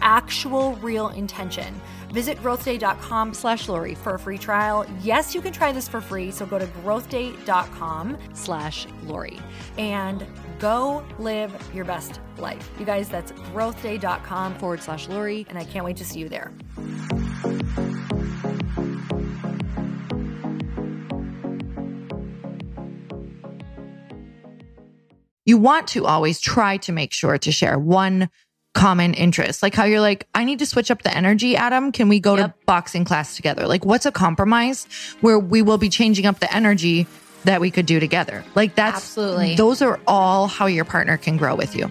actual real intention. Visit growthday.com slash Lori for a free trial. Yes, you can try this for free. So go to growthday.com slash Lori and go live your best life. You guys, that's growthday.com forward slash Lori. And I can't wait to see you there. You want to always try to make sure to share one common interest. Like how you're like, I need to switch up the energy, Adam. Can we go yep. to boxing class together? Like, what's a compromise where we will be changing up the energy that we could do together? Like, that's absolutely, those are all how your partner can grow with you.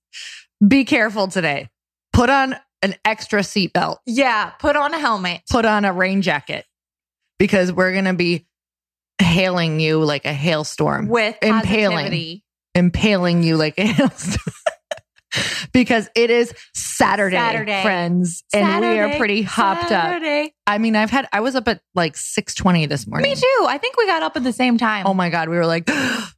be careful today. Put on an extra seatbelt. Yeah, put on a helmet. Put on a rain jacket because we're going to be hailing you like a hailstorm. With impaling, positivity. impaling you like a hailstorm. because it is Saturday, Saturday. friends, and Saturday, we are pretty hopped Saturday. up. I mean, I've had I was up at like six twenty this morning. Me too. I think we got up at the same time. Oh my god, we were like. Oh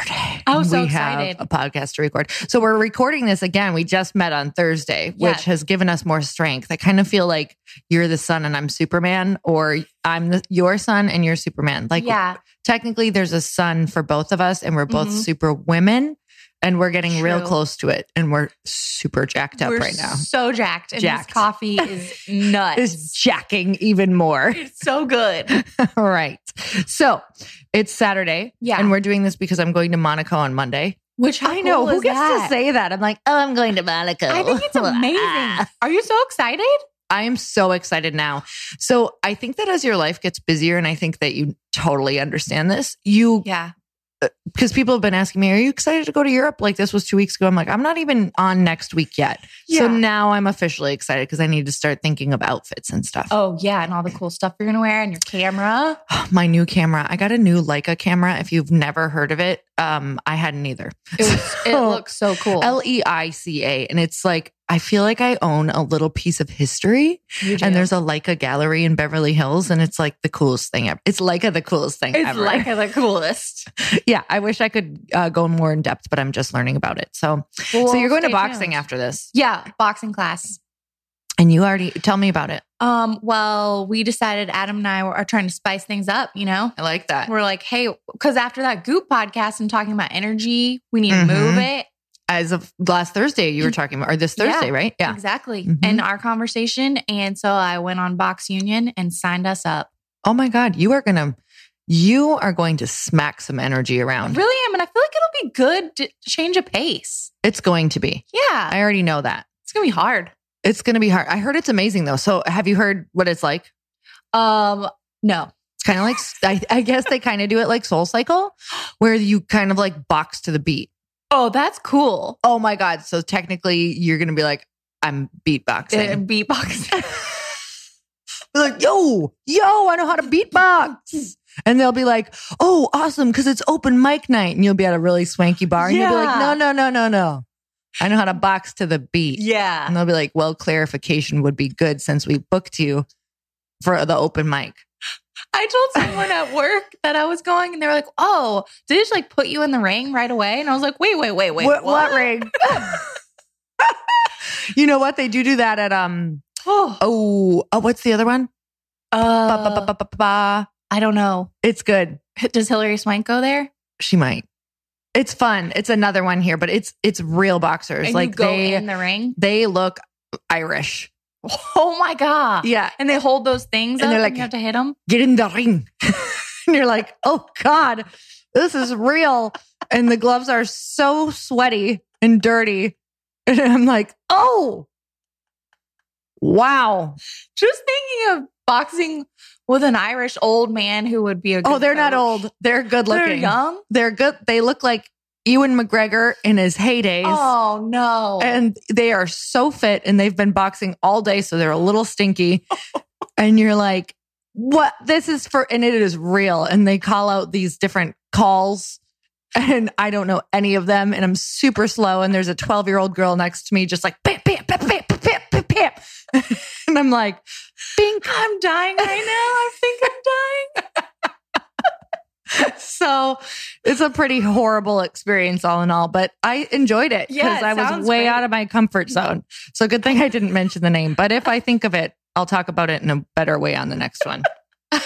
It's a Saturday. I was so we excited. have a podcast to record. So we're recording this again. We just met on Thursday, which Yes. has given us more strength. I kind of feel like you're the sun and I'm Superman, or I'm the, your son and you're Superman. Like yeah, technically there's a sun for both of us and we're both Mhm. super women and we're getting real close to it, and we're super jacked up We're right now. so jacked. And Jacked. this coffee is nuts. Is jacking even more. it's so good. All right. So it's Saturday. Yeah. And we're doing this because I'm going to Monaco on Monday. Which I know. cool Who gets that? to say that? I'm like, oh, I'm going to Monaco. I think it's ah. amazing. Are you so excited? I am so excited now. So I think that as your life gets busier, and I think that you totally understand this, you Yeah. Because people have been asking me, Are you excited to go to Europe? Like this was two weeks ago. I'm like, I'm not even on next week yet. So now I'm officially excited because I need to start thinking of outfits and stuff. Oh yeah, and all the cool stuff you're gonna wear and your camera. My new camera. I got a new Leica camera. If you've never heard of it, um, I hadn't either. It, was, it looks so cool. L E I C A. And it's like, I feel like I own a little piece of history. And there's a Leica gallery in Beverly Hills, and it's like the coolest thing ever. It's Leica the coolest thing it's ever. like the coolest. yeah, I wish I could uh, go more in depth, but I'm just learning about it. So, so you're going to boxing after this, Yeah, boxing class. and you already tell me about it. Um, well, we decided Adam and I were, are trying to spice things up, you know? I like that. We're like, hey, because after that Goop podcast and talking about energy, we need Mhm. to move it. As of last Thursday, you were talking about, or this Thursday, Yeah, right? Yeah. Exactly. Mhm. And our conversation. And so I went on Box Union and signed us up. Oh my God, you are gonna, you are going to smack some energy I around. really am. And I feel like it'll be good to change a pace. It's going to be. Yeah. I already know that. it's going to be hard. It's going to be hard. I heard it's amazing though. So, have you heard what it's like? Um, no. It's kind of like I, I guess they kind of do it like Soul Cycle, where you kind of like box to the beat. Oh, that's cool. Oh my god! So technically, you're gonna be like, I'm beatboxing. Uh, beatbox. Be like, yo, yo, I know how to beatbox. And they'll be like, oh, awesome, because it's open mic night, and you'll be at a really swanky bar, and you'll be like, no, no, no, no, no, I know how to box to the beat. yeah. And they'll be like, well, clarification would be good since we booked you for the open mic. I told someone at work that I was going, and they were like, "Oh, did they just like put you in the ring right away?" And I was like, "Wait, wait, wait, wait, what, what ring? you know what? They do do that at um. Oh, Oh, oh what's the other one? Uh, ba, ba, ba. I don't know. It's good. Does Hilary Swank go there? She might. It's fun. It's another one here, but it's it's real boxers. And like you go they in the ring. they look Irish. Oh my god! Yeah, And they hold those things, And up they're and like- you have to hit them. get in the ring. and you're like, oh God, this is real. And the gloves are so sweaty and dirty. And I'm like, oh, wow. Just thinking of boxing with an Irish old man who would be a. Oh, good Oh, they're not old. They're good looking. They're young. They're good. They look like Ewan McGregor in his heydays. Oh no! And they are so fit and they've been boxing all day. So they're a little stinky. and you're like, what? This is for, and it is real. And they call out these different calls. And I don't know any of them. And I'm super slow. And there's a 12 year old girl next to me, just like, bam, bam, bam, bam, bam, bam, bam. and I'm like, bink. I'm dying right now. I think I'm dying. so it's a pretty horrible experience all in all, but I enjoyed it because Yeah, I was way great. out of my comfort zone. So good thing I didn't mention the name. But if I think of it, I'll talk about it in a better way on the next one.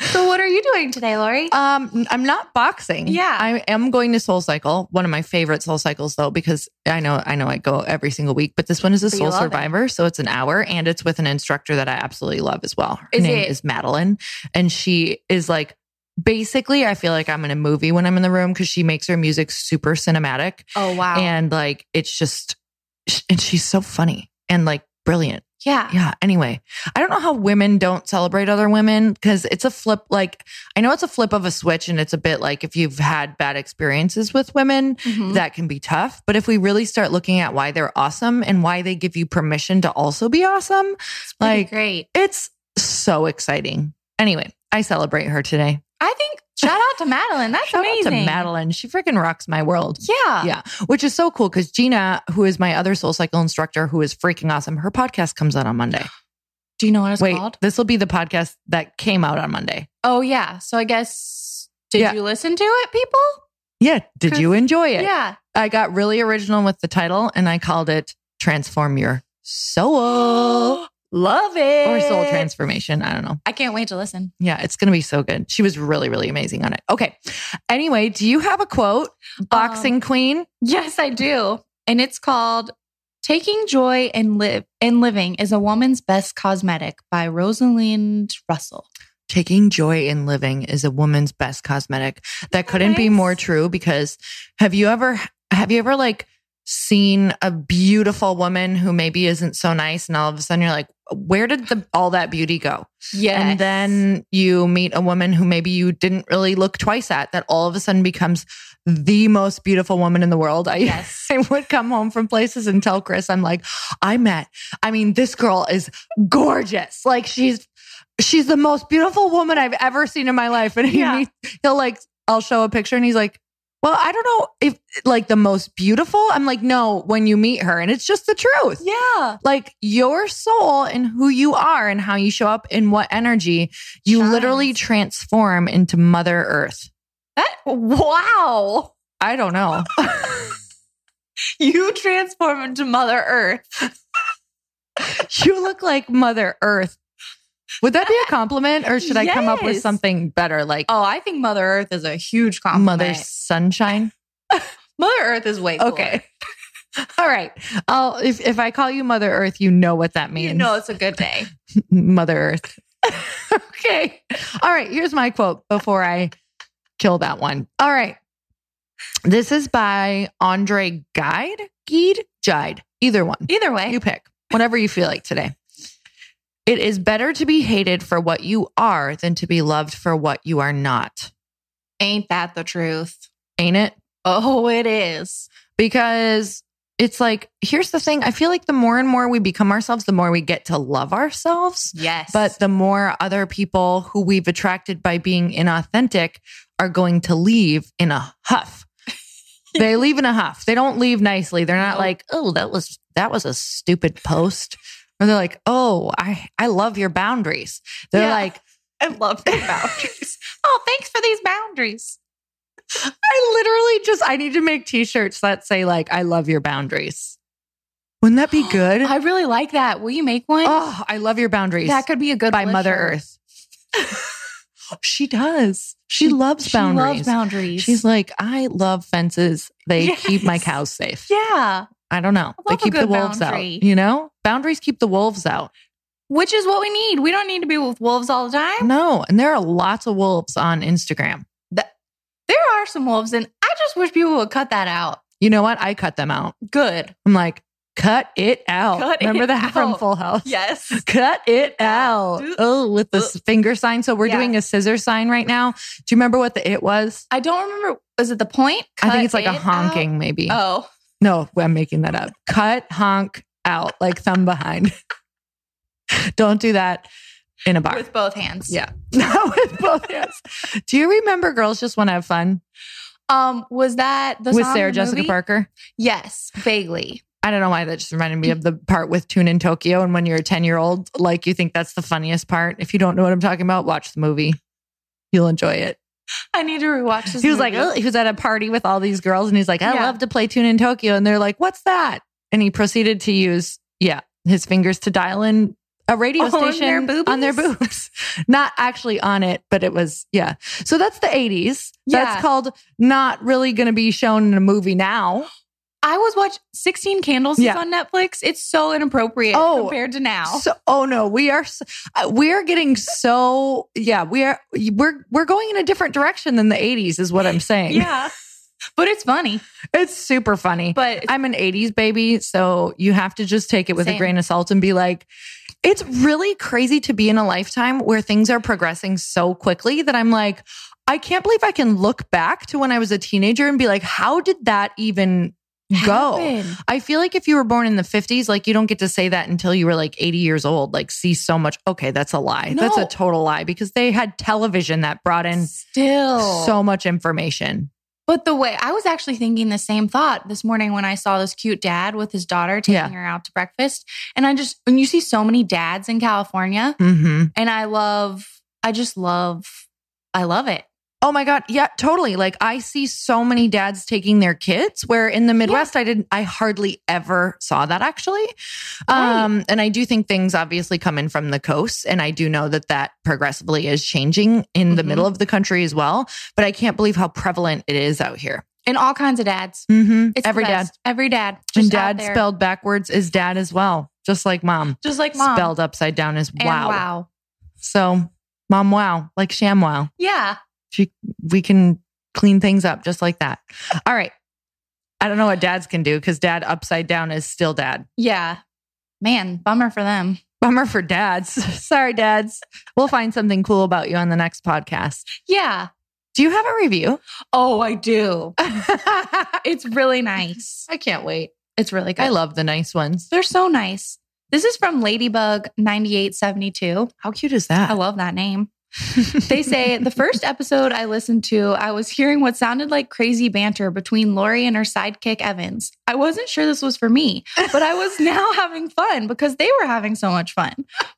So what are you doing today, Lori? Um, I'm not boxing. Yeah. I am going to Soul Cycle, one of my favorite Soul Cycles though, because I know I know I go every single week, but this one is a But Soul love it. Survivor, so it's an hour and it's with an instructor that I absolutely love as well. Her Is name it- is Madeline, and she is like basically I feel like I'm in a movie when I'm in the room because she makes her music super cinematic oh wow! and like it's just and she's so funny and like brilliant. yeah, Yeah. Anyway, I don't know how women don't celebrate other women because it's a flip. Like, I know it's a flip of a switch, and it's a bit like if you've had bad experiences with women, Mhm. that can be tough. But if we really start looking at why they're awesome and why they give you permission to also be awesome, It's like, great. it's so exciting. Anyway, I celebrate her today. I think shout out to Madeline. That's Shout amazing. out to Madeline. She freaking rocks my world. Yeah, Yeah, which is so cool because Gina, who is my other soul cycle instructor, who is freaking awesome, her podcast comes out on Monday. Do you know what it's Wait, called? this will be the podcast that came out on Monday. Oh yeah. So I guess did Yeah. you listen to it, people? Yeah. Did you enjoy it? Yeah. I got really original with the title and I called it Transform Your Soul. Love it. or soul transformation. I don't know. I can't wait to listen. Yeah, it's going to be so good. She was really, really amazing on it. Okay. Anyway, do you have a quote, boxing um, queen? Yes, I do. And it's called Taking Joy in Live in Living is a Woman's Best Cosmetic by Rosalind Russell. Taking joy in living is a woman's best cosmetic. That couldn't be more true because have you ever, have you ever like seen a beautiful woman who maybe isn't so nice and all of a sudden you're like, where did the, all that beauty go? Yes. And then you meet a woman who maybe you didn't really look twice at that all of a sudden becomes the most beautiful woman in the world. I, Yes. I would come home from places and tell Chris, I'm like, I met, I mean, this girl is gorgeous. Like she's, she's the most beautiful woman I've ever seen in my life. And he Yeah. meets- he'll like, I'll show a picture and he's like, well, I don't know if like the most beautiful. I'm like, no, when you meet her and it's just the truth yeah. like your soul and who you are and how you show up and what energy you Shines. literally transform into mother earth That wow. i don't know You transform into Mother Earth. you look like mother earth would that be a compliment or should i come up with something better like Oh, I think Mother Earth is a huge compliment. mother sunshine Mother Earth is way cooler. okay. All right. I'll if, if i call you mother earth you know what that means. You know it's a good day. mother earth. Okay. All right. Here's my quote before i kill that one. All right. This is by andre guide? Guide? Jide either one. Either way. you pick. Whatever you feel like today. It is better to be hated for what you are than to be loved for what you are not. Ain't that the truth? ain't it Oh, it is. because it's like here's the thing i feel like the more and more we become ourselves the more we get to love ourselves Yes. But the more other people who we've attracted by being inauthentic are going to leave in a huff. they leave in a huff. They don't leave nicely. They're not like, "Oh, that was that was a stupid post." Or they're like, "Oh, I I love your boundaries." They're Yeah. like, I love the boundaries. oh, thanks for these boundaries. "I literally just I need to make t-shirts that say like, I love your boundaries." Wouldn't that be good? I really like that. Will you make one? oh, I love your boundaries. that could be a good by Mother. Earth. she does. She, loves She boundaries. loves boundaries. She's like, I love fences. They keep my cows safe. yeah, I don't know. I They keep the wolves boundary. out. You know, boundaries keep the wolves out. which is what we need. We don't need to be with wolves all the time. No, and there are lots of wolves on Instagram. Are some wolves, and I just wish people would cut that out. You know what? I cut them out. Good. I'm like, cut it out. Cut Remember it that from. Full House? Yes. Cut it out. Oh, with the finger sign. So we're Yeah. doing a scissor sign right now. Do you remember what the it was? I don't remember. Was it the point? I think it's like a it honking, maybe. Oh, No, I'm making that up. Cut, honk out, like thumb behind. Don't do that in a bar. with both hands. yeah. Not with both hands. Do you remember Girls Just Want to Have Fun Um, was that the with Sarah Jessica movie? Parker? Yes, vaguely. I don't know why that just reminded me of the part with Tune in Tokyo. And when you're a 10 year old, like you think that's the funniest part. If you don't know what I'm talking about, watch the movie. You'll enjoy it. I need to rewatch this. He was like, movie. oh, he was at a party with all these girls and he's like, I Yeah. love to play Tune in Tokyo. And they're like, what's that? And he proceeded to use, yeah, his fingers to dial in a radio On their station on their boobs. Not actually on it, but it was, yeah. So that's the 80s. Yeah. That's called not really going to be shown in a movie now. I was watching 16 Candles Yeah. on Netflix. It's so inappropriate Oh, compared to now. So, oh no, we are uh, we are getting so yeah, we are we're we're going in a different direction than the 80s is what I'm saying. yeah. But it's funny. It's super funny. But I'm an 80s baby, so you have to just take it with a grain of salt and be like it's really crazy to be in a lifetime where things are progressing so quickly that I'm like I can't believe I can look back to when I was a teenager and be like how did that even go? happen. I feel like if you were born in the 50s, like you don't get to say that until you were like 80 years old, like see so much. Okay, that's a lie. That's a total lie because they had television that brought in Still. so much information. But the way I was actually thinking the same thought this morning when I saw this cute dad with his daughter taking Yeah. her out to breakfast. And I just, when you see so many dads in California, hmm and I love, I just love, I love it. Oh my God. Yeah, totally. Like I see so many dads taking their kids where in the Midwest, I didn't, I hardly ever saw that actually. Um, and I do think things obviously come in from the coast. And I do know that that progressively is changing in the Mhm. middle of the country as well. But I can't believe how prevalent it is out here. And all kinds of dads. Mm-hmm. It's Every dad. Every dad. And dad spelled backwards is dad as well, just like mom. just like mom. Spelled upside down is And wow. wow. So mom wow, like sham wow. Yeah. She, we can clean things up just like that. All right. I don't know what dads can do because dad upside down is still dad. Yeah. Man, bummer for them. Bummer for dads. Sorry, dads. We'll find something cool about you on the next podcast. Yeah. Do you have a review? Oh, I do. It's really nice. I can't wait. It's really good. I love the nice ones. They're so nice. This is from Ladybug 9872. How cute is that? I love that name. They say the first episode I listened to, I was hearing what sounded like crazy banter between Lori and her sidekick Evans. I wasn't sure this was for me, but I was now having fun because they were having so much fun.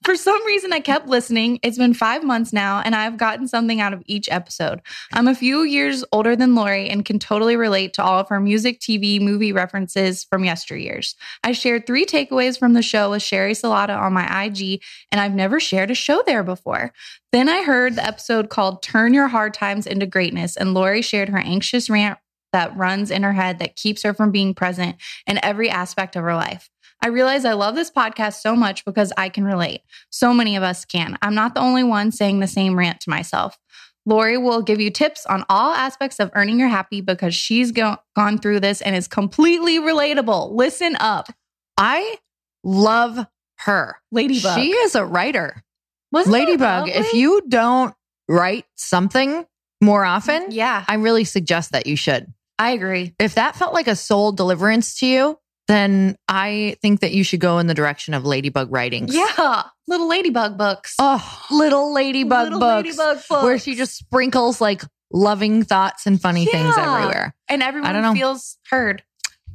For some reason, I kept listening. It's been five months now, and I've gotten something out of each episode. I'm a few years older than Lori and can totally relate to all of her music, TV, movie references from yesteryears. I shared three takeaways from the show with Sherry Salata on my IG, and I've never shared a show there before. Then I heard the episode called Turn Your Hard Times into Greatness, and Lori shared her anxious rant that runs in her head that keeps her from being present in every aspect of her life. I realize I love this podcast so much because I can relate. So many of us can. I'm not the only one saying the same rant to myself. Lori will give you tips on all aspects of earning your happy because she's go- gone through this and is completely relatable. Listen up, I love her. Ladybug. She is a writer. Wasn't Ladybug, if you don't write something more often, mm, yeah, I really suggest that you should. I agree. If that felt like a soul deliverance to you, then I think that you should go in the direction of Ladybug writings. Yeah, little ladybug books. Oh, little Ladybug Little books ladybug books. where she just sprinkles like loving thoughts and funny things everywhere. and everyone I don't know. feels heard.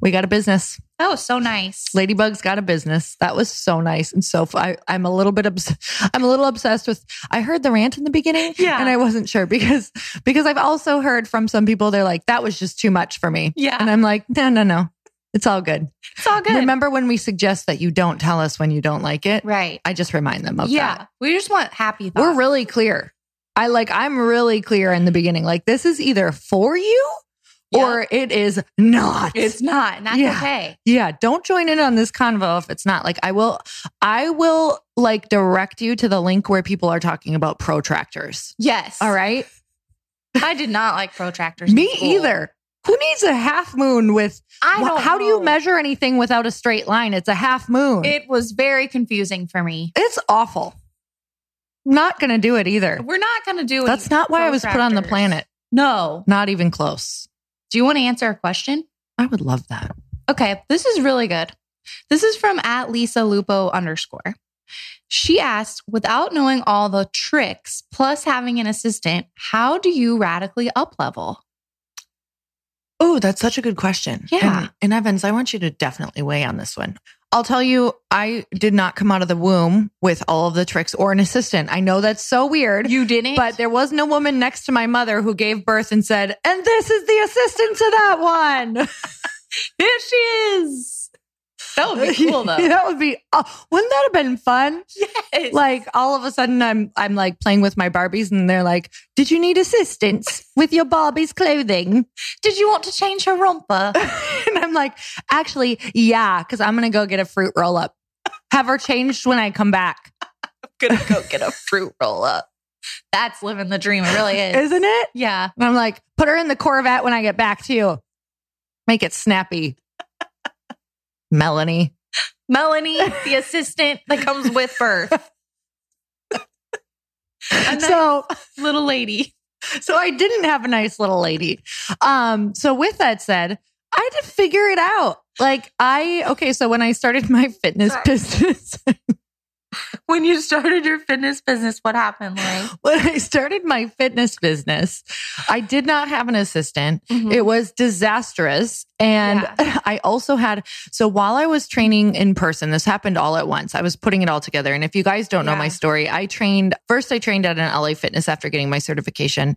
We got a business. Oh, so nice. Ladybug's got a business. That was so nice and so. I, I'm a little bit. Obs- I'm a little obsessed with. I heard the rant in the beginning, Yeah. and I wasn't sure because because I've also heard from some people they're like that was just too much for me, Yeah, and I'm like no no no, it's all good. it's all good. Remember when we suggest that you don't tell us when you don't like it? right? I just remind them of that. Yeah, that. we just want happy thoughts. We're really clear. I like. I'm really clear in the beginning. Like this is either for you Yeah. or it is not. It's not, and that's Yeah. okay. Yeah, don't join in on this convo if it's not like I will I will like direct you to the link where people are talking about protractors. Yes. All right? I did not like protractors. Me either. Who needs a half moon with I don't how do you measure anything without a straight line? It's a half moon. It was very confusing for me. it's awful. Not going to do it either. We're not going to do. It. That's not why I was put on the planet. No. Not even close. Do you want to answer a question? I would love that. Okay, this is really good. This is from at Lisa Lupo underscore. She asked, without knowing all the tricks plus having an assistant, how do you radically up level? Oh, that's such a good question. Yeah. And, and Evans, I want you to definitely weigh on this one. I'll tell you, I did not come out of the womb with all of the tricks or an assistant. I know that's so weird. You didn't? but there wasn't a woman next to my mother who gave birth and said, and this is the assistant to that one. here she is. That would be cool though. that would be, oh, wouldn't that have been fun? Yes. Like all of a sudden I'm, I'm like playing with my Barbies and they're like, did you need assistance with your Barbie's clothing? Did you want to change her romper? and I'm like, actually, yeah, because I'm gonna go get a fruit roll up. Have her changed when I come back, I'm gonna go get a fruit roll up. That's living the dream. It really is. isn't it? Yeah. And I'm like, put her in the Corvette when I get back to you. Make it snappy. Melanie. Melanie, the assistant that comes with birth. A nice So little lady. so I didn't have a nice little lady. Um, so with that said, I had to figure it out. Like I okay, so when I started my fitness Sorry. business, when you started your fitness business, what happened, Lori? when I started my fitness business, I did not have an assistant. Mhm. It was disastrous. And Yeah. I also had, so while I was training in person, this happened all at once. I was putting it all together. And if you guys don't know my story, I trained, first I trained at an LA Fitness after getting my certification,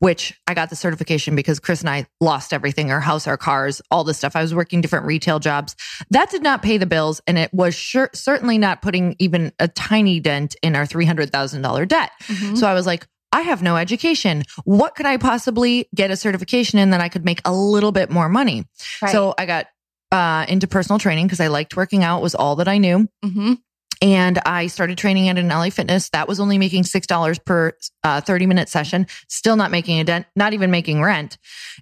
which I got the certification because Chris and I lost everything our house, our cars, all this stuff. I was working different retail jobs. That did not pay the bills. And it was sure, certainly not putting even a tiny dent in our $300,000 debt. Mhm. So I was like, I have no education. What could I possibly get a certification in that I could make a little bit more money? Right. So I got uh, into personal training because I liked working out was all that I knew. Mhm. And I started training at an LA Fitness. That was only making $6 per uh, 30 minute session, still not making a dent, not even making rent.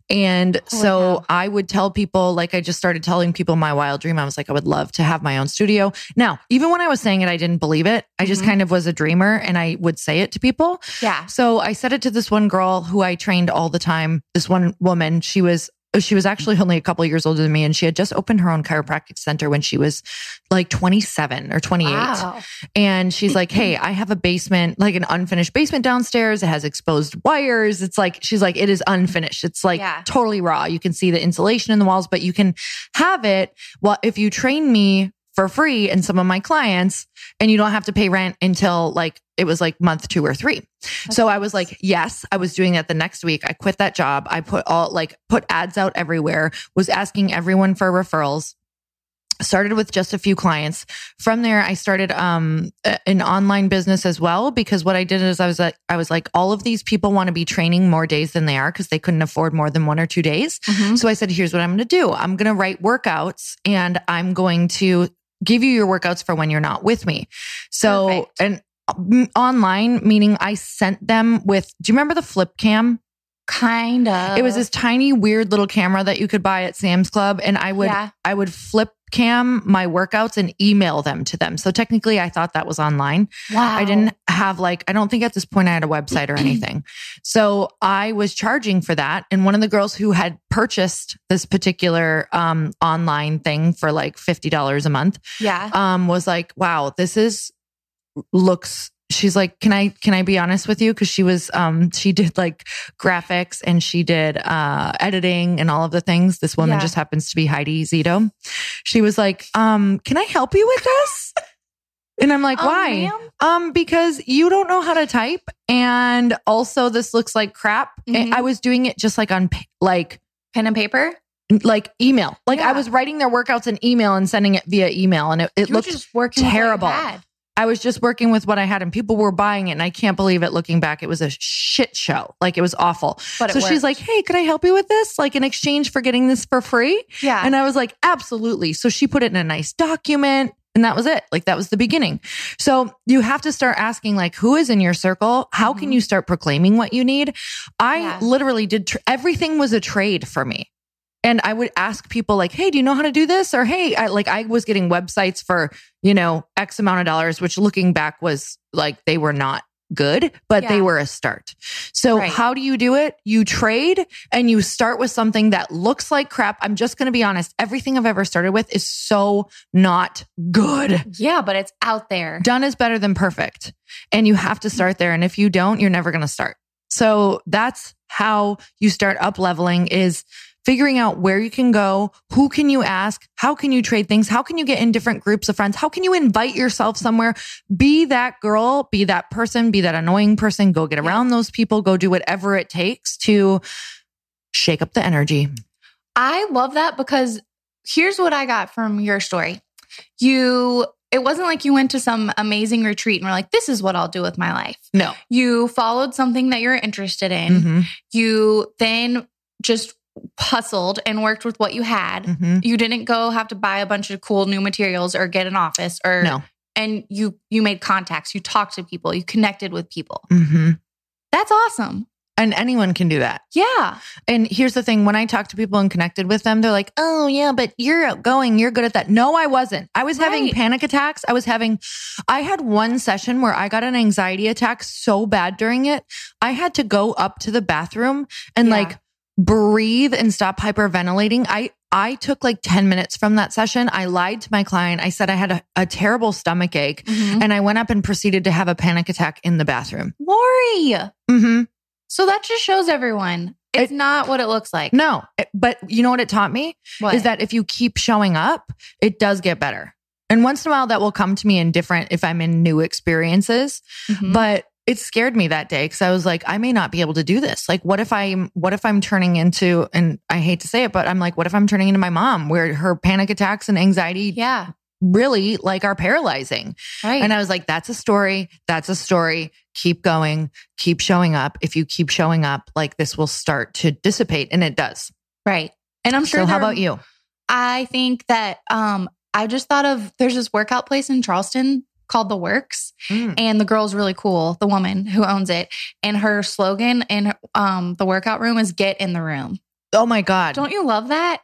And Holy so cow. I would tell people, like I just started telling people my wild dream. I was like, I would love to have my own studio. Now, even when I was saying it, I didn't believe it. I just Mhm. kind of was a dreamer and I would say it to people. yeah. So I said it to this one girl who I trained all the time. This one woman, she was Oh, she was actually only a couple of years older than me and she had just opened her own chiropractic center when she was like 27 or 28. Wow. And she's like, Hey, I have a basement, like an unfinished basement downstairs. It has exposed wires. It's like, she's like, it is unfinished. It's like Yeah. totally raw. You can see the insulation in the walls, but you can have it. Well, if you train me for free and some of my clients and you don't have to pay rent until like, it was like month two or three. so I was like, yes, I was doing that the next week. I quit that job. I put all like put ads out everywhere, was asking everyone for referrals started with just a few clients from there i started um an online business as well because what i did is i was like i was like all of these people want to be training more days than they are because they couldn't afford more than one or two days Mhm. so i said here's what i'm going to do i'm going to write workouts and i'm going to give you your workouts for when you're not with me so Perfect. and mm, online meaning i sent them with do you remember the flip cam Kind of. it was this tiny weird little camera that you could buy at Sam's Club and I would Yeah. I would flip cam my workouts and email them to them. So technically I thought that was online. Wow. I didn't have like I don't think at this point I had a website or anything. so I was charging for that and one of the girls who had purchased this particular um online thing for like $50 a month Yeah. um was like, "Wow, this is looks." She's like, "Can I can I be honest with you?" Because she was um she did like graphics and she did uh editing and all of the things. This woman Yeah. just happens to be Heidi Zito. She was like, "Um, can I help you with this?" and I'm like, Um, "Why?" ma'am? Um, because you don't know how to type, and also this looks like crap. Mhm. I was doing it just like on like Pen and paper. like email. Like I was writing their workouts in email and sending it via email, and it, it looked just working with what you terrible. had. I was just working with what I had and people were buying it. And I can't believe it looking back. It was a shit show. Like it was awful. But so she's like, Hey, could I help you with this? Like in exchange for getting this for free? yeah. And I was like, absolutely. So she put it in a nice document and that was it. Like that was the beginning. So you have to start asking like, who is in your circle? How can Mhm. you start proclaiming what you need? I Yeah. literally did, tr- everything was a trade for me. And I would ask people like, Hey, do you know how to do this? Or Hey, I like, I was getting websites for, you know, X amount of dollars, which looking back was like, they were not good, but they were a start. So Right. how do you do it? You trade and you start with something that looks like crap. I'm just going to be honest. Everything I've ever started with is so not good. yeah, but it's out there. Done is better than perfect. And you have to start there. And if you don't, you're never going to start. So that's how you start up leveling is figuring out where you can go, who can you ask, how can you trade things, how can you get in different groups of friends, how can you invite yourself somewhere, be that girl, be that person, be that annoying person, go get around those people, go do whatever it takes to shake up the energy. I love that because here's what I got from your story. You, it wasn't like you went to some amazing retreat and were like, this is what I'll do with my life. No. You followed something that you're interested in. Mhm. You then just hustled and worked with what you had. Mhm. You didn't go have to buy a bunch of cool new materials or get an office or No. and you you made contacts, you talked to people, you connected with people. hmm That's awesome. And anyone can do that. Yeah. And here's the thing when I talk to people and connected with them, they're like, oh, yeah, but you're outgoing. You're good at that. No, I wasn't. I was having panic attacks. I was having, I had one session where I got an anxiety attack so bad during it. I had to go up to the bathroom and Yeah. like breathe and stop hyperventilating. I I took like 10 minutes from that session. I lied to my client. I said I had a, a terrible stomach ache Mhm. and I went up and proceeded to have a panic attack in the bathroom. Lori. hmm So that just shows everyone it's not what it looks like. No, it- but you know what it taught me What? is that if you keep showing up, it does get better. And once in a while that will come to me in different if I'm in new experiences, Mhm. but it scared me that day because I was like, I may not be able to do this. Like, what if I'm, what if I'm turning into, and I hate to say it, but I'm like, what if I'm turning into my mom where her panic attacks and anxiety yeah. really like are paralyzing? Right. And I was like, that's a story. That's a story. Keep going. Keep showing up. If you keep showing up, like this will start to dissipate. And it does. right. And I'm sure So, how about you? I think that um I just thought of there's this workout place in Charleston called The Works and the girl's really cool, the woman who owns it. And her slogan in um the workout room is get in the room. Oh my God. Don't you love that?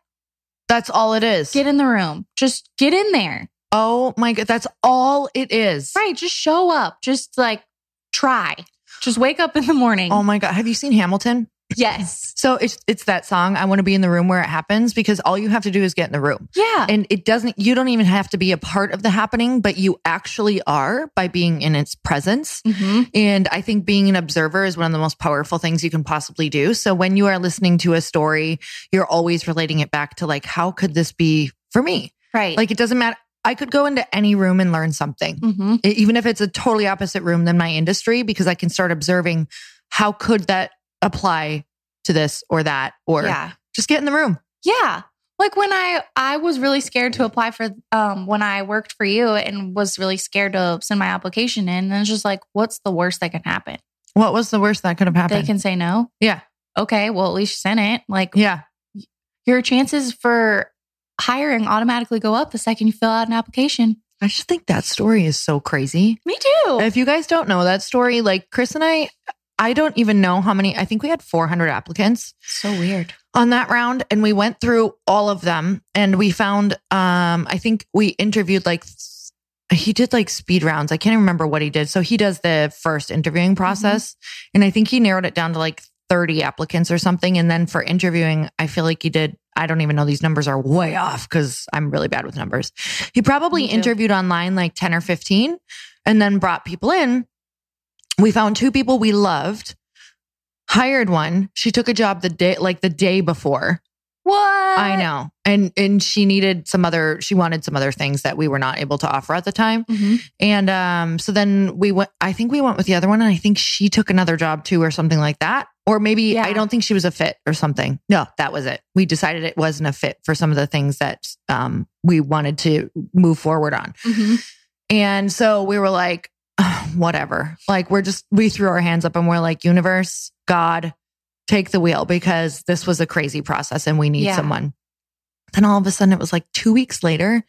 That's all it is. Get in the room. Just get in there. oh my God. That's all it is. Right. Just show up. Just like try. Just wake up in the morning. Oh my God. Have you seen Hamilton? Yes. So it's it's that song. I want to be in the room where it happens because all you have to do is get in the room. Yeah. And it doesn't you don't even have to be a part of the happening, but you actually are by being in its presence. Mhm. And I think being an observer is one of the most powerful things you can possibly do. So when you are listening to a story, you're always relating it back to like how could this be for me? Right. Like it doesn't matter I could go into any room and learn something. Mhm. E- even if it's a totally opposite room than my industry because I can start observing how could that apply to this or that or yeah. just get in the room. Yeah. Like when I I was really scared to apply for um when I worked for you and was really scared to send my application in and it's just like what's the worst that can happen? What was the worst that could have happened? They can say no. yeah. Okay, well at least you sent it. Like Yeah. your chances for hiring automatically go up the second you fill out an application. I just think that story is so crazy. Me too. If you guys don't know that story, like Chris and I, I don't even know how many, I think we had 400 applicants so weird. on that round and we went through all of them and we found, um, I think we interviewed like, he did like speed rounds. I can't even remember what he did. So he does the first interviewing process and I think he narrowed it down to like 30 applicants or something. And then for interviewing, I feel like he did, I don't even know these numbers are way off because I'm really bad with numbers. He probably interviewed online like 10 or 15 and then brought people in. We found two people we loved, hired one. She took a job the day, like the day before. What? I know. And, and she needed some other, she wanted some other things that we were not able to offer at the time. Mhm. And, um, so then we went, I think we went with the other one and I think she took another job too or something like that. Or maybe Yeah. I don't think she was a fit or something. No, that was it. We decided it wasn't a fit for some of the things that, um, we wanted to move forward on. Mhm. And so we were like, "Ugh, whatever. Like we're just, we threw our hands up and we're like, universe, God, take the wheel because this was a crazy process and we need Yeah. someone. Then all of a sudden it was like two weeks later,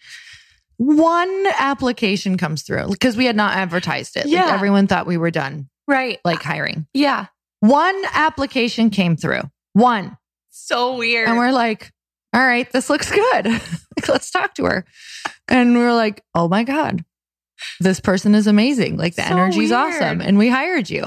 one application comes through because we had not advertised it. Like, Yeah. everyone thought we were done, Right. like hiring. yeah. One application came through. One. So weird. And we're like, all right, this looks good. like, let's talk to her. And we were like, oh my God, this person is amazing. Like the So energy's weird. awesome. And we hired you.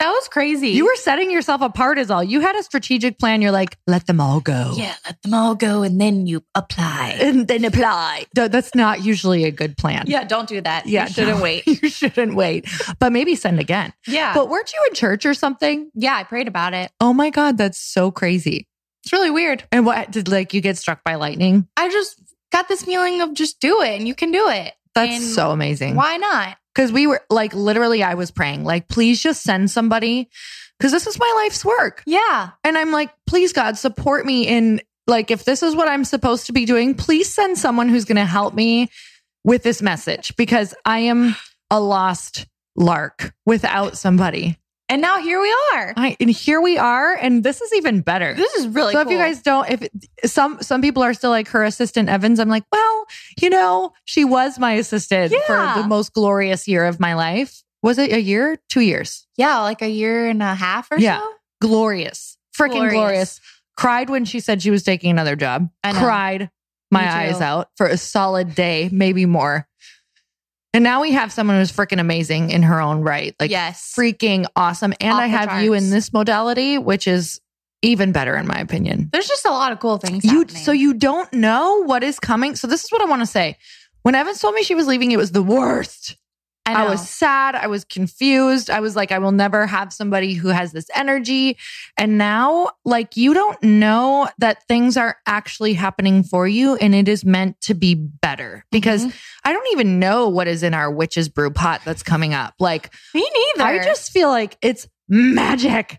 that was crazy. You were setting yourself apart as all. You had a strategic plan. You're like, let them all go. Yeah, let them all go and then you apply. And then apply. That's not usually a good plan. Yeah, don't do that. Yeah. you shouldn't no, wait. You shouldn't wait. But maybe send again. Yeah. But weren't you in church or something? yeah, I prayed about it. Oh my God, that's so crazy. It's really weird. And what did like you get struck by lightning? I just got this feeling of just do it and you can do it. That's And so amazing. Why not? Because we were like, literally, I was praying, like, please just send somebody because this is my life's work. Yeah. And I'm like, please, God, support me in like, if this is what I'm supposed to be doing, please send someone who's going to help me with this message because I am a lost lark without somebody. And now here we are. I, and here we are. And this is even better. This is really so cool. if you guys don't, if some some people are still like her assistant Evans, I'm like, well, you know, she was my assistant Yeah. for the most glorious year of my life. Was it a year? Two years? yeah, like a year and a half or Yeah. so. Glorious, freaking glorious. Glorious. Cried when she said she was taking another job. I know. Cried my eyes out for a solid day, maybe more. And now we have someone who's freaking amazing in her own right. Like yes. freaking awesome. And Off I have you in this modality, which is even better in my opinion. There's just a lot of cool things. You happening. so you don't know what is coming. So this is what I want to say. When Evans told me she was leaving, it was the worst. I, I, was sad. I was confused. I was like, I will never have somebody who has this energy. And now, like, you don't know that things are actually happening for you and it is meant to be better because Mhm. I don't even know what is in our witch's brew pot that's coming up. Like, me neither. I just feel like it's magic.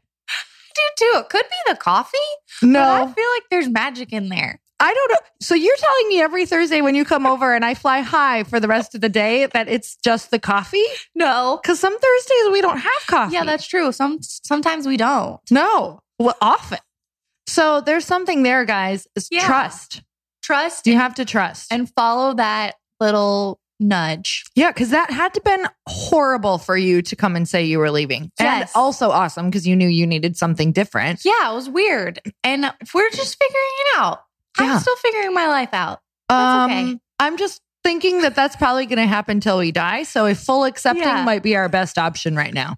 do too. It could be the coffee. But I feel like there's magic in there. I don't know. So you're telling me every Thursday when you come over and I fly high for the rest of the day that it's just the coffee? No. Because some Thursdays we don't have coffee. Yeah, that's true. Some sometimes we don't. no, well, often. So there's something there, guys. Is Yeah. trust. Trust You have to trust. and follow that little nudge. yeah, because that had to been horrible for you to come and say you were leaving, and also awesome because you knew you needed something different. Yeah, it was weird. And we're just figuring it out. Yeah. I'm still figuring my life out. Um, okay. I'm just thinking that that's probably going to happen till we die. So a full accepting Yeah. might be our best option right now,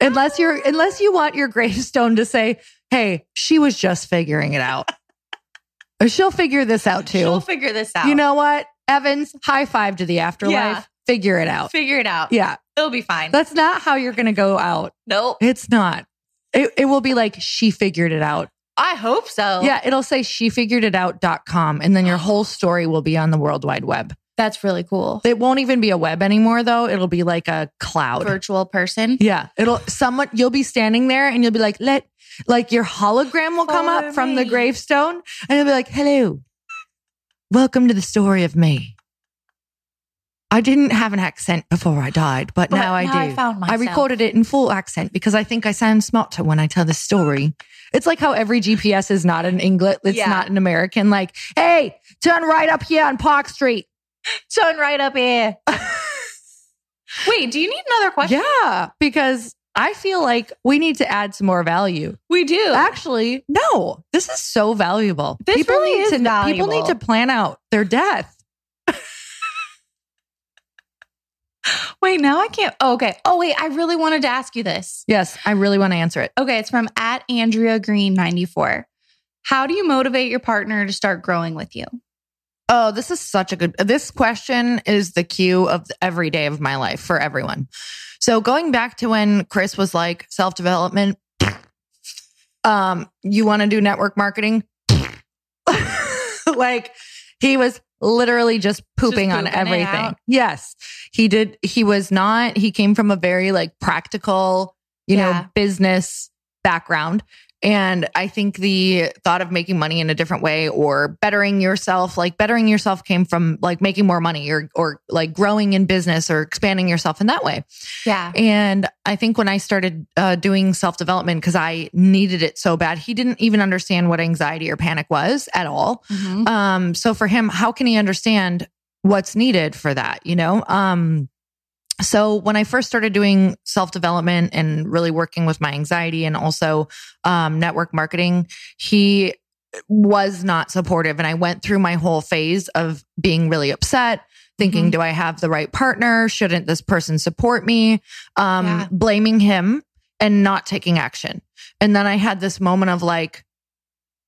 unless you're unless you want your gravestone to say, "Hey, she was just figuring it out." She'll figure this out too. She'll figure this out. You know what, Evans? High five to the afterlife. Yeah. Figure it out. figure it out. Yeah, It'll be fine. that's not how you're going to go out. nope. It's not. It, it will be like she figured it out. I hope so. Yeah, it'll say she figured it and then your whole story will be on the World Wide Web. That's really cool. It won't even be a web anymore though. It'll be like a cloud. Virtual person. yeah. It'll someone you'll be standing there and you'll be like, let like your hologram will come Follow up from the gravestone and you'll be like, hello. Welcome to the story of me. I didn't have an accent before I died, but, But now I now do. I found myself. recorded it in full accent because I think I sound smarter when I tell the story. It's like how every GPS is not an English, it's Yeah. not an American. Like, hey, turn right up here on Park Street. Turn right up here. Wait, do you need another question? Yeah, because I feel like we need to add some more value. We do. Actually, no, this is so valuable. This people really need is to people need to plan out their death. Wait, now I can't. Oh, okay. Oh, wait. I really wanted to ask you this. Yes, I really want to answer it. Okay. It's from at Andrea Green 94. How do you motivate your partner to start growing with you? Oh, this is such a good. This question is the cue of every day of my life for everyone. So going back to when Chris was like self development, um, you want to do network marketing, like he was literally just pooping on pooping it everything. Yes, he did. He was not. He came from a very like practical, you Yeah. know, business background. And I think the thought of making money in a different way or bettering yourself, like bettering yourself came from like making more money or, or like growing in business or expanding yourself in that way. Yeah. And I think when I started uh, doing self development, because I needed it so bad, he didn't even understand what anxiety or panic was at all. Mhm. Um, so for him, how can he understand what's needed for that? You know? Um, so when I first started doing self development and really working with my anxiety and also um, network marketing, he was not supportive. And I went through my whole phase of being really upset, thinking, Mhm. do I have the right partner? Shouldn't this person support me? Um, Yeah. blaming him and not taking action. And then I had this moment of like,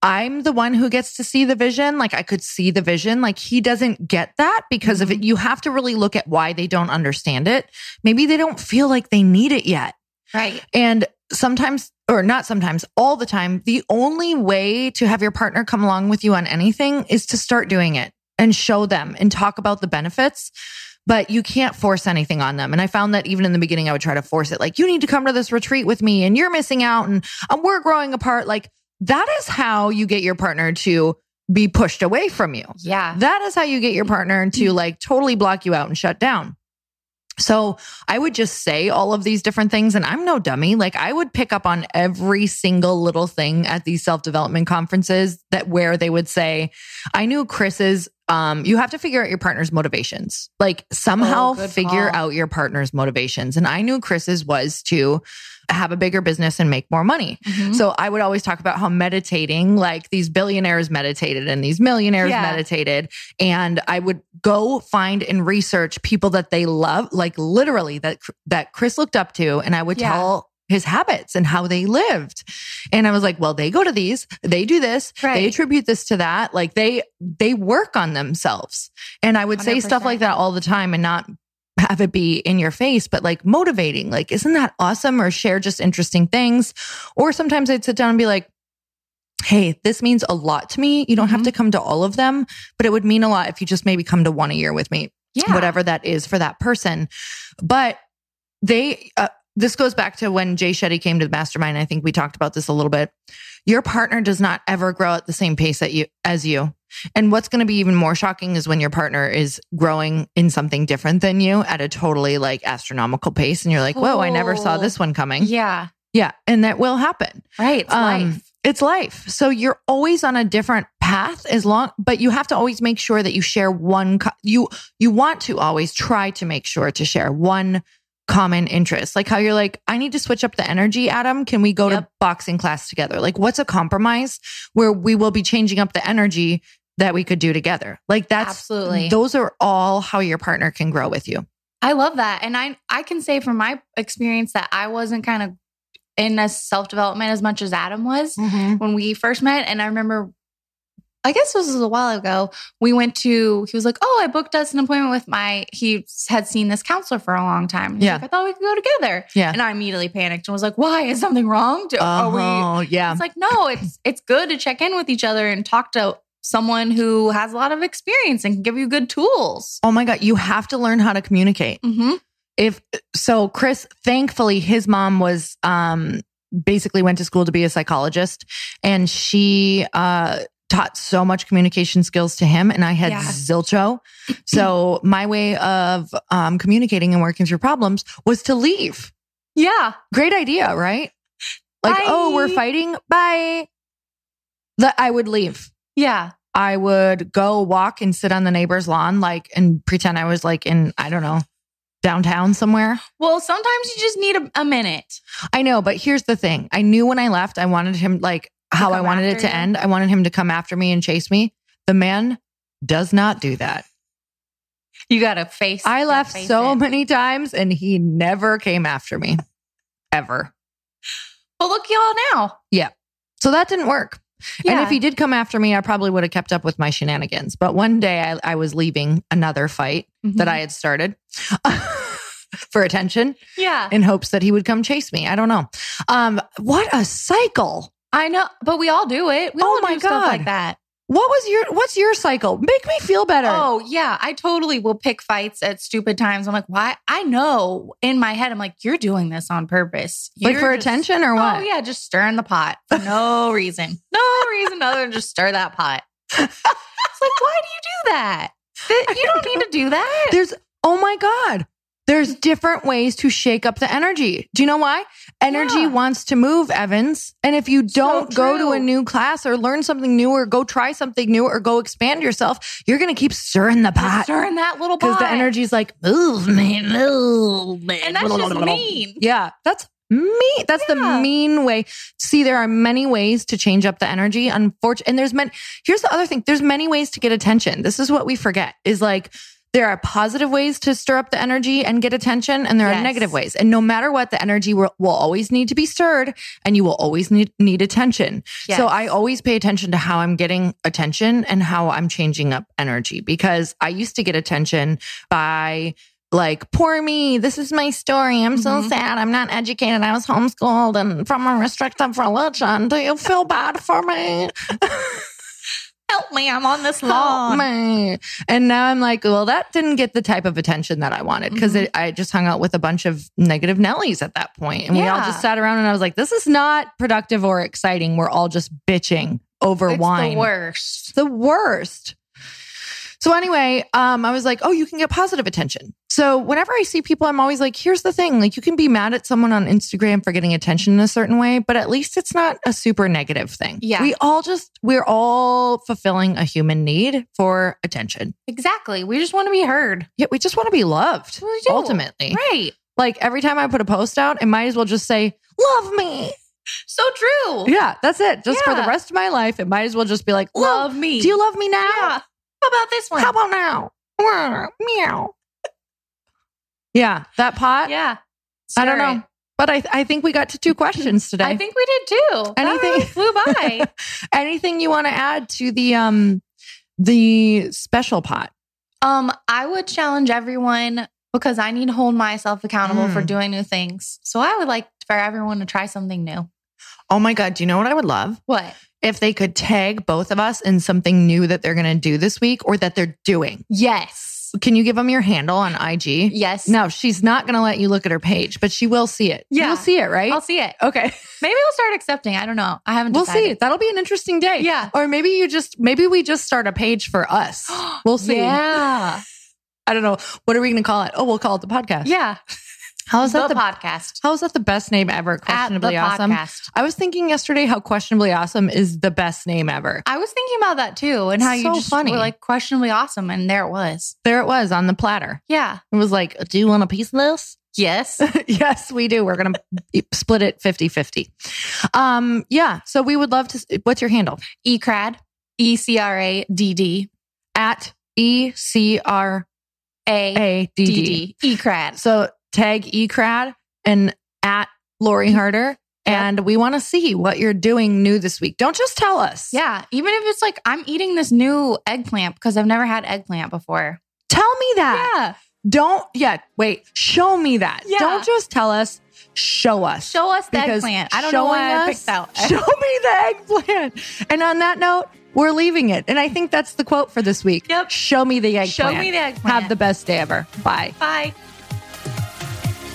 I'm the one who gets to see the vision. Like I could see the vision. Like he doesn't get that because of it. You have to really look at why they don't understand it. Maybe they don't feel like they need it yet. Right. And sometimes, or not sometimes, all the time, the only way to have your partner come along with you on anything is to start doing it and show them and talk about the benefits. But you can't force anything on them. And I found that even in the beginning, I would try to force it. Like, you need to come to this retreat with me and you're missing out and um, we're growing apart. Like, that is how you get your partner to be pushed away from you. Yeah. That is how you get your partner to like totally block you out and shut down. So I would just say all of these different things. And I'm no dummy. Like I would pick up on every single little thing at these self development conferences that where they would say, I knew Chris's, um, you have to figure out your partner's motivations. Like somehow Oh, figure call. out your partner's motivations. And I knew Chris's was to have a bigger business and make more money. Mhm. So I would always talk about how meditating, like these billionaires meditated and these millionaires Yeah. meditated. And I would go find and research people that they love, like literally that, that Chris looked up to. And I would Yeah. tell his habits and how they lived. And I was like, well, they go to these, they do this, Right. they attribute this to that. Like they, they work on themselves. And I would say stuff like that all the time and not have it be in your face, but like motivating. Like, isn't that awesome? Or share just interesting things. Or sometimes I'd sit down and be like, Hey, this means a lot to me. You don't have Mhm. to come to all of them, but it would mean a lot if you just maybe come to one a year with me Yeah. whatever that is for that person. But they, uh, this goes back to when Jay Shetty came to the mastermind. I think we talked about this a little bit. Your partner does not ever grow at the same pace that you as you. And what's going to be even more shocking is when your partner is growing in something different than you at a totally like astronomical pace, and you're like, "Whoa, I never saw this one coming." Yeah. Yeah, and that will happen. Right. It's Um, life. It's life. So you're always on a different path as long, but you have to always make sure that you share one, co- you, you want to always try to make sure to share one common interest. Like how you're like, I need to switch up the energy, Adam. Can we go to boxing class together? Like what's a compromise where we will be changing up the energy that we could do together? Like that's, Absolutely. those are all how your partner can grow with you. I love that. And I I can say from my experience that I wasn't kind of in a self-development as much as Adam was mm-hmm. when we first met. And I remember I guess this was a while ago. We went to, he was like, Oh, I booked us an appointment with my, he had seen this counselor for a long time. Yeah. like, I thought we could go together. Yeah. And I immediately panicked and was like, Why? Is something wrong? Do, are we, Oh, yeah. It's like, no, it's it's good to check in with each other and talk to someone who has a lot of experience and can give you good tools. Oh my God. You have to learn how to communicate. Mm-hmm. if so chris thankfully his mom was um basically went to school to be a psychologist and she uh taught so much communication skills to him and i had Yeah. zilcho so my way of um communicating and working through problems was to leave Yeah. great idea right like Bye. oh we're fighting bye that i would leave Yeah. I would go walk and sit on the neighbor's lawn, like, and pretend I was like in, I don't know, downtown somewhere. Well, sometimes you just need a, a minute. I know, but here's the thing. I knew when I left, I wanted him like how I wanted it to you? end. I wanted him to come after me and chase me. The man does not do that. You got to face. I left face so it. many times and he never came after me ever. But look, y'all now. Yeah. So that didn't work. Yeah. And if he did come after me, I probably would have kept up with my shenanigans. But one day I, I was leaving another fight Mhm. that I had started for attention yeah, in hopes that he would come chase me. I don't know. Um, what a cycle. I know, but we all do it. We Oh all my do stuff God. like that. What was your what's your cycle? Make me feel better. Oh yeah, I totally will pick fights at stupid times. I'm like, why? I know in my head, I'm like, you're doing this on purpose, like You're for just- attention or oh, what? Oh yeah, just stirring the pot for no reason, no reason other than just stir that pot. It's like, why do you do that? You don't need to do that. There's oh my god. There's different ways to shake up the energy. Do you know why? Energy Yeah. wants to move, Evans. And if you don't go to a new class or learn something new or go try something new or go expand yourself, you're going to keep stirring the pot. stirring that little pot Because the energy's like, move me, move me. and that's just mean. Yeah, that's mean. That's the mean way. See, there are many ways to change up the energy. Unfortunately, and there's many. Here's the other thing: there's many ways to get attention. This is what we forget: is like there are positive ways to stir up the energy and get attention, and there are negative ways. And no matter what, the energy will, will always need to be stirred, and you will always need need attention. Yes. So I always pay attention to how I'm getting attention and how I'm changing up energy because I used to get attention by like, poor me, this is my story. I'm so Mhm. sad. I'm not educated. I was homeschooled and from a restrictive religion. Do you feel bad for me? help me. I'm on this lawn. And now I'm like, well, that didn't get the type of attention that I wanted because Mhm. I just hung out with a bunch of negative Nellies at that point. And we all just sat around and I was like, this is not productive or exciting. We're all just bitching over It's wine. the worst. the worst. So anyway, um, I was like, oh, you can get positive attention. So whenever I see people, I'm always like, here's the thing. Like you can be mad at someone on Instagram for getting attention in a certain way, but at least it's not a super negative thing. Yeah. We all just, we're all fulfilling a human need for attention. Exactly. We just want to be heard. Yeah, we just want to be loved. Ultimately. Right. Like every time I put a post out, it might as well just say, love me. So true. Yeah, that's it. Just for the rest of my life, it might as well just be like, love Love me. Do you love me now? Yeah. How about this one? How about now? Meow. Yeah, that pot. yeah. I don't know. But I, I think we got to two questions today. I think we did too. Anything- really flew by. Anything you want to add to the um the special pot? um, I would challenge everyone because I need to hold myself accountable for Mm. doing new things. So I would like for everyone to try something new. Oh my god, do you know what I would love? What? If they could tag both of us in something new that they're going to do this week or that they're doing. Yes. Can you give them your handle on IG? Yes. No, she's not going to let you look at her page, but she will see it. Yeah. You'll see it, right? I'll see it. okay. Maybe we'll start accepting. I don't know. I haven't We'll decided. see. That'll be an interesting day. Yeah. Or maybe you just maybe we just start a page for us. We'll see. Yeah. I don't know. What are we going to call it? Oh, we'll call it the podcast. Yeah. How is that the, the, podcast. How is that the best name ever? Questionably awesome. podcast. I was thinking yesterday how questionably awesome is the best name ever. I was thinking about that too, and how you So just funny. were like questionably awesome, and there it was. There it was on the platter. Yeah. It was like, do you want a piece of this? Yes. yes, we do. We're going to split it 50 50. Um, yeah. So we would love to. What's your handle? Ecrad. E C R A D D At E C R A A D D D. D. Ecrad. So tag eCrad and at Lori Harder. And we want to see what you're doing new this week. Don't just tell us. Yeah. Even if it's like I'm eating this new eggplant because I've never had eggplant before. Tell me that. Yeah. Don't yet. Wait. Show me that. Yeah. Don't just tell us. Show us. Show us the Because eggplant. I don't know why I showing picked out. Show me the eggplant. And on that note, we're leaving it. And I think that's the quote for this week. Yep. Show me the eggplant. Show me the eggplant. Have the best day ever. Bye. Bye.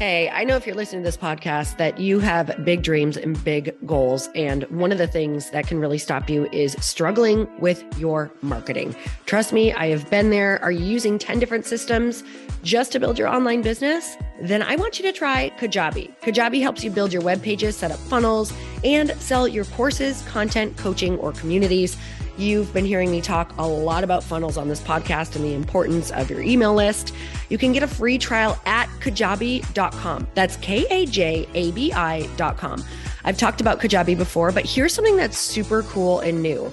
Hey, I know if you're listening to this podcast that you have big dreams and big goals. And one of the things that can really stop you is struggling with your marketing. Trust me, I have been there. Are you using 10 different systems just to build your online business? Then I want you to try Kajabi. Kajabi helps you build your web pages, set up funnels, and sell your courses, content, coaching, or communities. You've been hearing me talk a lot about funnels on this podcast and the importance of your email list. You can get a free trial at kajabi.com. That's K A J A B I.com. I've talked about Kajabi before, but here's something that's super cool and new.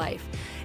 life.